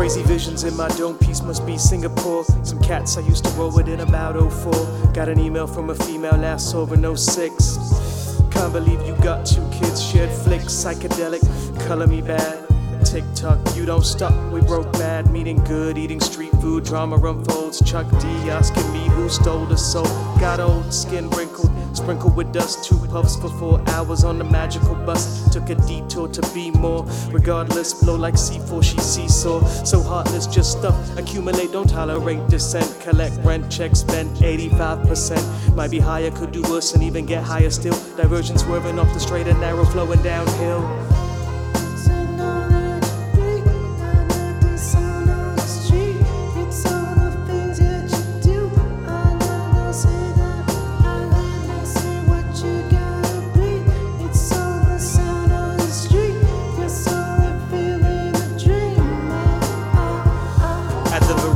Crazy visions in my dome piece must be Singapore. Some cats I used to roll with in about 04. Got an email from a female last over in 06. Can't believe you got two kids, shared flicks, psychedelic, color me bad. TikTok, you don't stop. We broke bad, meeting good, eating street food, drama unfolds. Chuck D asking me who stole the soul. Got old, skin wrinkled, sprinkled with dust. Two puffs for four hours on the magical bus. Took a detour to be more. Regardless, blow like C4, she seesaw. So heartless, just stuff. Accumulate, don't tolerate dissent. Collect rent, check, spend 85%. Might be higher, could do worse, and even get higher still. Diversion swerving off the straight and narrow, flowing downhill.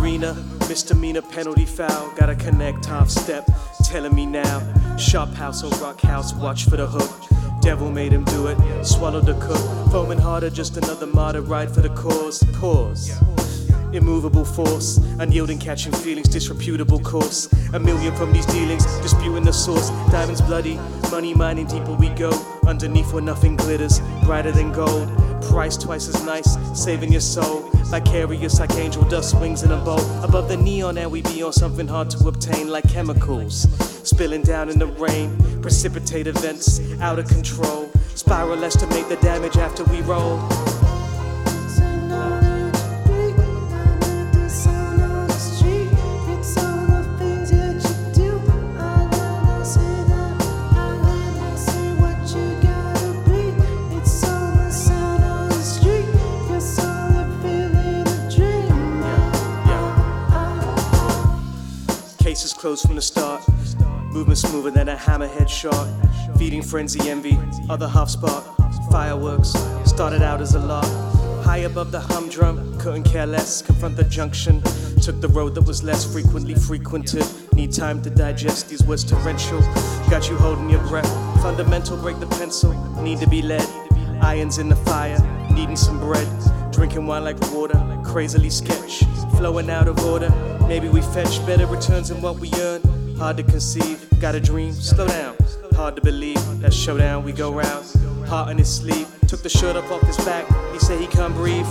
Marina, misdemeanor penalty foul. Gotta connect half step, telling me now. Shop house or rock house, watch for the hook. Devil made him do it, swallowed the cook. Foaming harder, just another martyr ride for the cause. Pause. Immovable force, unyielding, catching feelings, disreputable course. A million from these dealings, disputing the source. Diamonds bloody, money mining deeper we go. Underneath where nothing glitters, brighter than gold. Price twice as nice, saving your soul. Vicarious like angel dust wings in a bow. Above the neon, and we be on something hard to obtain, like chemicals. Spilling down in the rain, precipitate events out of control. Spiral estimate the damage after we roll. Is closed from the start. Movement smoother than a hammerhead shot. Feeding frenzy envy, other half spark. Fireworks started out as a lark. High above the humdrum, couldn't care less. Confront the junction. Took the road that was less frequently frequented. Need time to digest these words torrential. Got you holding your breath. Fundamental, break the pencil. Need to be led. Irons in the fire, needing some bread. Drinking wine like water, crazily sketch. Flowing out of order. Maybe we fetch better returns than what we earn. Hard to conceive, got a dream, slow down. Hard to believe, that showdown we go round. Heart in his sleeve, took the shirt up off his back. He said he can't breathe.